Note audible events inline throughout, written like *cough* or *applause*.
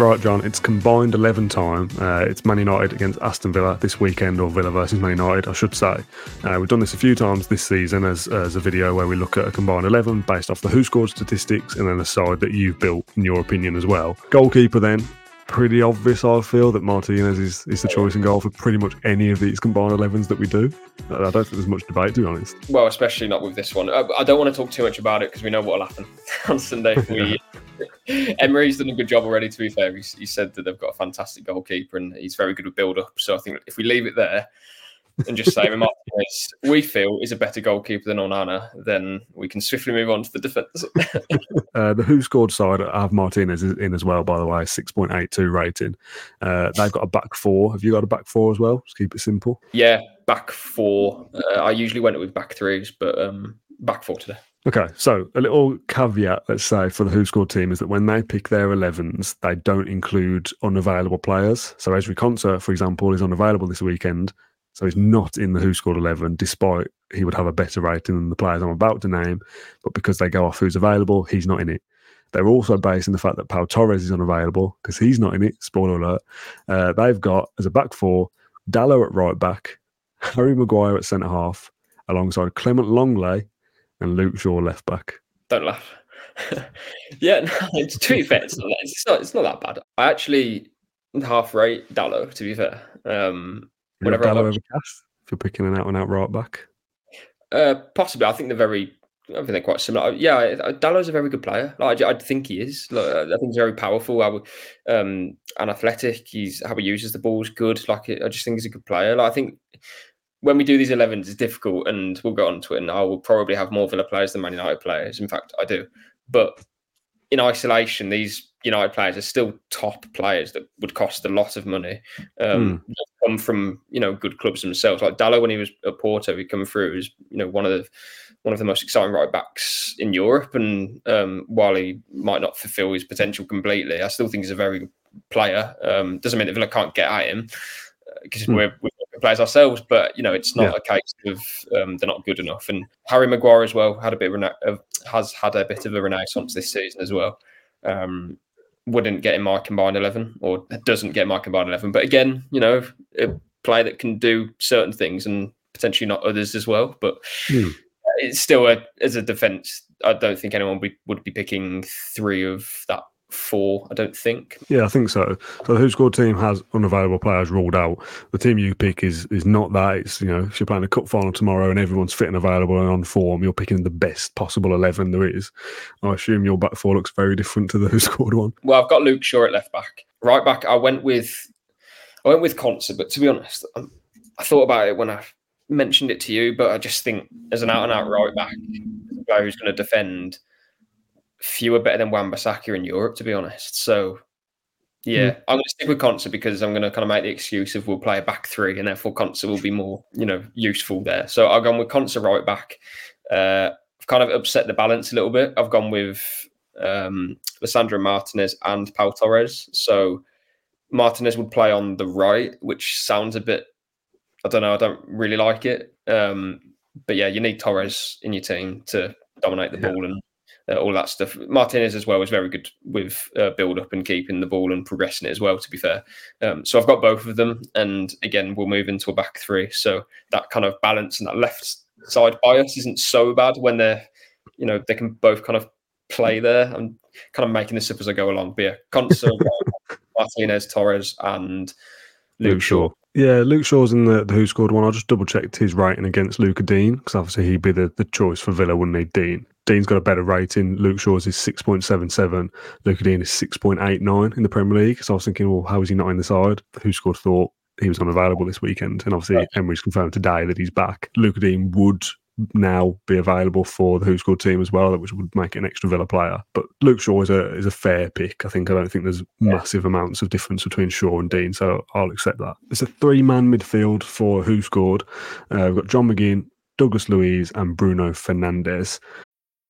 Right, John, it's combined 11 time. Uh, it's Man United against Aston Villa this weekend, or Villa versus Man United, I should say. Uh, we've done this a few times this season as, as a video where we look at a combined 11 based off the who scored statistics and then a side that you've built, in your opinion, as well. Goalkeeper, then, pretty obvious, I feel, that Martinez is, is the choice in goal for pretty much any of these combined 11s that we do. I don't think there's much debate, to be honest. Well, especially not with this one. I, I don't want to talk too much about it because we know what will happen *laughs* on Sunday. *laughs* We, Emery's done a good job already. To be fair, he, he said that they've got a fantastic goalkeeper and he's very good with build up. So I think if we leave it there and just say Martinez, we feel is a better goalkeeper than Onana, then we can swiftly move on to the defence. *laughs* Uh, the who scored side have Martinez in as well, by the way, 6.82 rating. Uh, they've got a back four. Have you got a back four as well? Just keep it simple. yeah, back four. Uh, I usually went with back threes, but um, back four today. Okay, so a little caveat, let's say, for the Who Scored team is that when they pick their 11s, they don't include unavailable players. So Ezri Konsa, for example, is unavailable this weekend. So he's not in the Who Scored 11, despite he would have a better rating than the players I'm about to name. But because they go off who's available, he's not in it. They're also based on the fact that Pau Torres is unavailable because he's not in it. Spoiler alert. Uh, they've got as a back four, Dalot at right back, Harry Maguire at centre half, alongside Clement Lenglet and Luke Shaw left back. Don't laugh. *laughs* yeah, no, it's, *laughs* to be fair, it's not, it's not it's not that bad. I actually half rate Dalot. To be fair, um, You got whenever I Dalot watch- over Cass if you're picking an out and out right back. uh, possibly, I think they're very. I think they're quite similar. Yeah, Dalot's a very good player. Like, I, I think he is. Like, I think he's very powerful. Um, and athletic. He's how he uses the ball is good. Like, I just think he's a good player. Like, I think when we do these 11s, it's difficult, and we'll go on to it. And I will probably have more Villa players than Man United players. In fact, I do. But in isolation, these United players are still top players that would cost a lot of money. Um, that Come from you know good clubs themselves. Like Dalot, when he was at Porto, he come through as you know one of the one of the most exciting right backs in Europe. And um, while he might not fulfil his potential completely, I still think he's a very good player. Um, doesn't mean that Villa can't get at him because Hmm. we're, we're players ourselves. But you know, it's not Yeah. a case of um, they're not good enough. And Harry Maguire as well had a bit of of, has had a bit of a renaissance this season as well. Um, wouldn't get in my combined eleven, or doesn't get my combined eleven. But again, you know, a player that can do certain things and potentially not others as well. But Hmm. it's still a as a defense. I don't think anyone would, would be picking three of that four. I don't think. Yeah, I think so. So the Who Scored team has unavailable players ruled out. The team you pick is is not that. It's you know if you're playing a cup final tomorrow and everyone's fit and available and on form, you're picking the best possible eleven there is. I assume your back four looks very different to the Who *laughs* Scored one. Well, I've got Luke Shaw at left back. Right back, I went with I went with Konsa, but to be honest, um, I thought about it when I mentioned it to you, but I just think as an out and out right back, a player who's going to defend fewer better than Wan Bissaka in Europe, to be honest. So Yeah, I'm going to stick with Konsa because I'm going to kind of make the excuse of we'll play a back three, and therefore Konsa will be more, you know, useful there. So I've gone with Konsa right back. Uh, I've kind of upset the balance a little bit. I've gone with um, Lisandro Martinez and Pau Torres. So Martinez would play on the right, which sounds a bit, I don't know, I don't really like it. Um, but yeah, you need Torres in your team to dominate the yeah. ball and uh, all that stuff. Martinez as well was very good with uh, build up and keeping the ball and progressing it as well. To be fair, um, so I've got both of them, and again we'll move into a back three. So that kind of balance and that left side bias isn't so bad when they're, you know, they can both kind of play there. I'm kind of making this up as I go along. But yeah, Konsa, *laughs* Martinez, Torres, and Luke, Luke Shaw. Yeah, Luke Shaw's in the, the who scored one. I just double checked his rating against Luca Digne because obviously he'd be the, the choice for Villa, wouldn't he? Digne. Digne's got a better rating. Luke Shaw's is 6.77. Luca Digne is 6.89 in the Premier League. So I was thinking, well, how is he not in the side? Who scored thought he was unavailable this weekend. And obviously, Emery's confirmed today that he's back. Luca Digne would now be available for the Who Scored team as well, which would make it an extra Villa player. But Luke Shaw is a is a fair pick. I think I don't think there's massive amounts of difference between Shaw and Digne, so I'll accept that. It's a three man midfield for Who Scored. Uh, we've got John McGinn, Douglas Luiz, and Bruno Fernandes.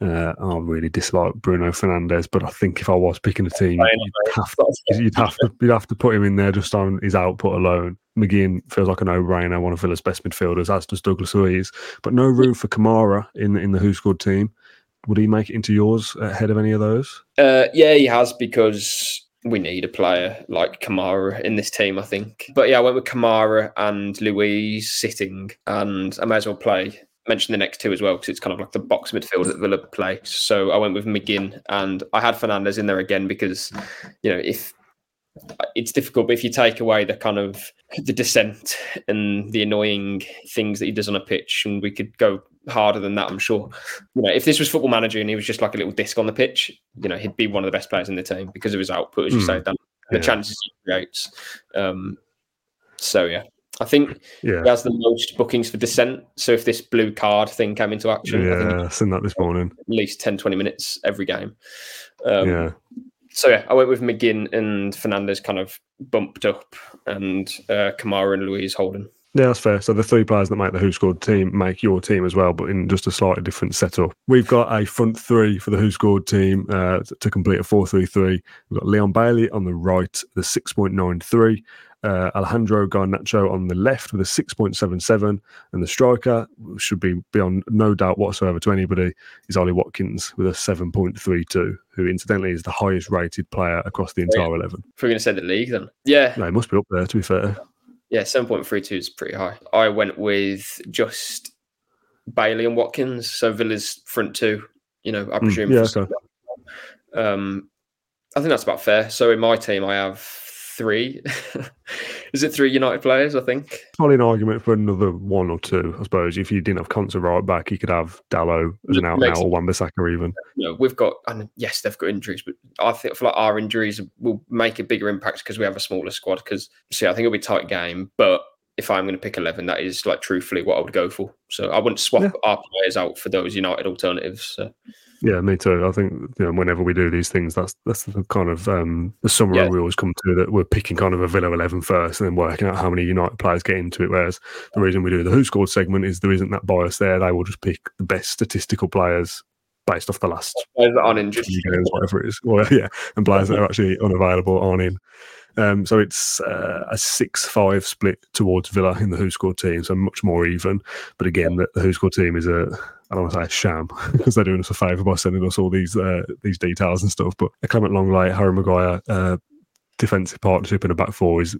Uh, I really dislike Bruno Fernandes, but I think if I was picking a team, you'd have, to, you'd have to you'd have to put him in there just on his output alone. McGinn feels like a no-brainer, one of Villa's best midfielders, as does Douglas Luiz. But no room for Kamara in in the Who Scored team. Would he make it into yours ahead of any of those? Uh, yeah, he has because we need a player like Kamara in this team, I think. But yeah, I went with Kamara and Luiz sitting, and I may as well play mention the next two as well because it's kind of like the box midfield that Villa play. So I went with McGinn and I had Fernandes in there again because, you know, if it's difficult, but if you take away the kind of the dissent and the annoying things that he does on a pitch, and we could go harder than that, I'm sure. You know, if this was Football Manager and he was just like a little disc on the pitch, you know, he'd be one of the best players in the team because of his output, as you mm, say, Dan, the chances he creates. Um, so yeah, I think yeah. he has the most bookings for dissent. So if this blue card thing came into action, yeah, I think seen that this morning. At least 10, 20 minutes every game. Um, yeah. So yeah, I went with McGinn and Fernandes kind of bumped up, and uh, Kamara and Luiz Holden. Yeah, that's fair. So the three players that make the Who Scored team make your team as well, but in just a slightly different setup. We've got a front three for the Who Scored team uh, to complete a 4 3 3. We've got Leon Bailey on the right, the 6.93 uh, Alejandro Garnacho on the left with a 6.77, and the striker should be beyond no doubt whatsoever to anybody is Ollie Watkins with a 7.32, who incidentally is the highest rated player across the entire yeah. 11. If we're going to say the league, then yeah, no, it must be up there. To be fair, yeah, 7.32 is pretty high. I went with just Bailey and Watkins, so Villa's front two. You know, I hmm, presume. Mm, yeah, okay. Um, I think that's about fair. So in my team, I have three. *laughs* Is it three United players? I think. Probably an argument for another one or two, I suppose. If you didn't have Konsa right back, you could have Dalot as an out now or Wan-Bissaka even. No, we've got, and yes, they've got injuries, but I think for like our injuries will make a bigger impact because we have a smaller squad. Because see, I think it'll be a tight game, but if I'm going to pick 11, that is like truthfully what I would go for. So I wouldn't swap yeah. our players out for those United alternatives. So. Yeah, me too. I think you know, whenever we do these things, that's that's the kind of um, the summary yeah. we always come to that we're picking kind of a Villa 11 first and then working out how many United players get into it. Whereas the reason we do the Who Scored segment is there isn't that bias there. They will just pick the best statistical players based off the last aren't in just games, whatever it is. Well, *laughs* yeah, and players that are actually unavailable aren't in. Um, so it's uh, a six-five split towards Villa in the Who Scored team, so much more even. But again, the, the Who Scored team is a I don't want to say a sham *laughs* because they're doing us a favour by sending us all these uh, these details and stuff. But a Clement Lenglet, Harry Maguire, uh, defensive partnership in a back four is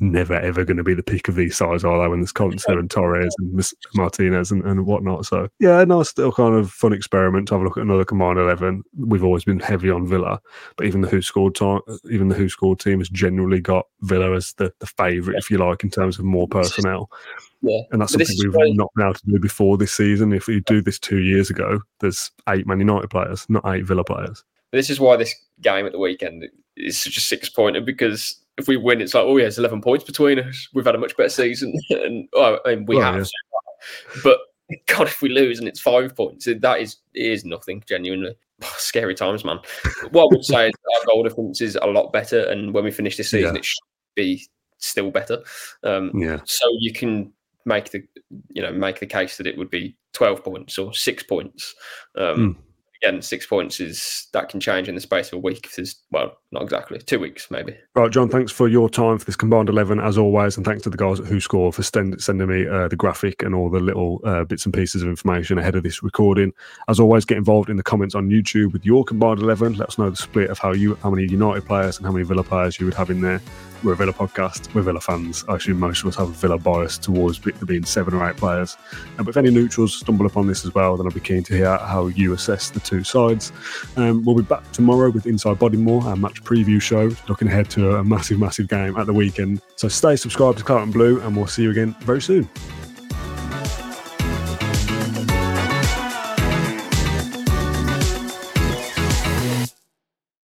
never ever going to be the pick of these sides, are they? When there's Konsa and Torres and Martinez and, and whatnot. So yeah, no, still kind of fun experiment to have a look at another combined eleven. We've always been heavy on Villa, but even the who scored time, even the who scored team has generally got Villa as the, the favourite, if you like, in terms of more personnel. Yeah, And that's But something we've not been able to do before this season. If you do this two years ago, there's eight Man United players, not eight Villa players. This is why this game at the weekend is such a six pointer because if we win, it's like, oh yeah, it's eleven points between us. We've had a much better season, *laughs* and oh, I mean, we Well, have. yeah. But God, if we lose and it's five points, that is is nothing. Genuinely, *sighs* scary times, man. What I would say is our goal difference is a lot better, and when we finish this season, Yeah. it should be still better. Um, Yeah. so you can make the you know make the case that it would be 12 points or six points um again six points is that can change in the space of a week if there's well not exactly two weeks maybe Right, John, thanks for your time for this combined 11, as always. And thanks to the guys at Who Score for send, sending me uh, the graphic and all the little uh, bits and pieces of information ahead of this recording. As always, get involved in the comments on YouTube with your combined 11. Let us know the split of how you, how many United players and how many Villa players you would have in there. We're a Villa podcast. We're Villa fans. I assume most of us have a Villa bias towards being seven or eight players. Uh, but if any neutrals stumble upon this as well, then I'll be keen to hear how you assess the two sides. Um, we'll be back tomorrow with Inside Bodymore, our match preview show, looking ahead to a massive, massive game at the weekend. So stay subscribed to Claret and Blue, and we'll see you again very soon.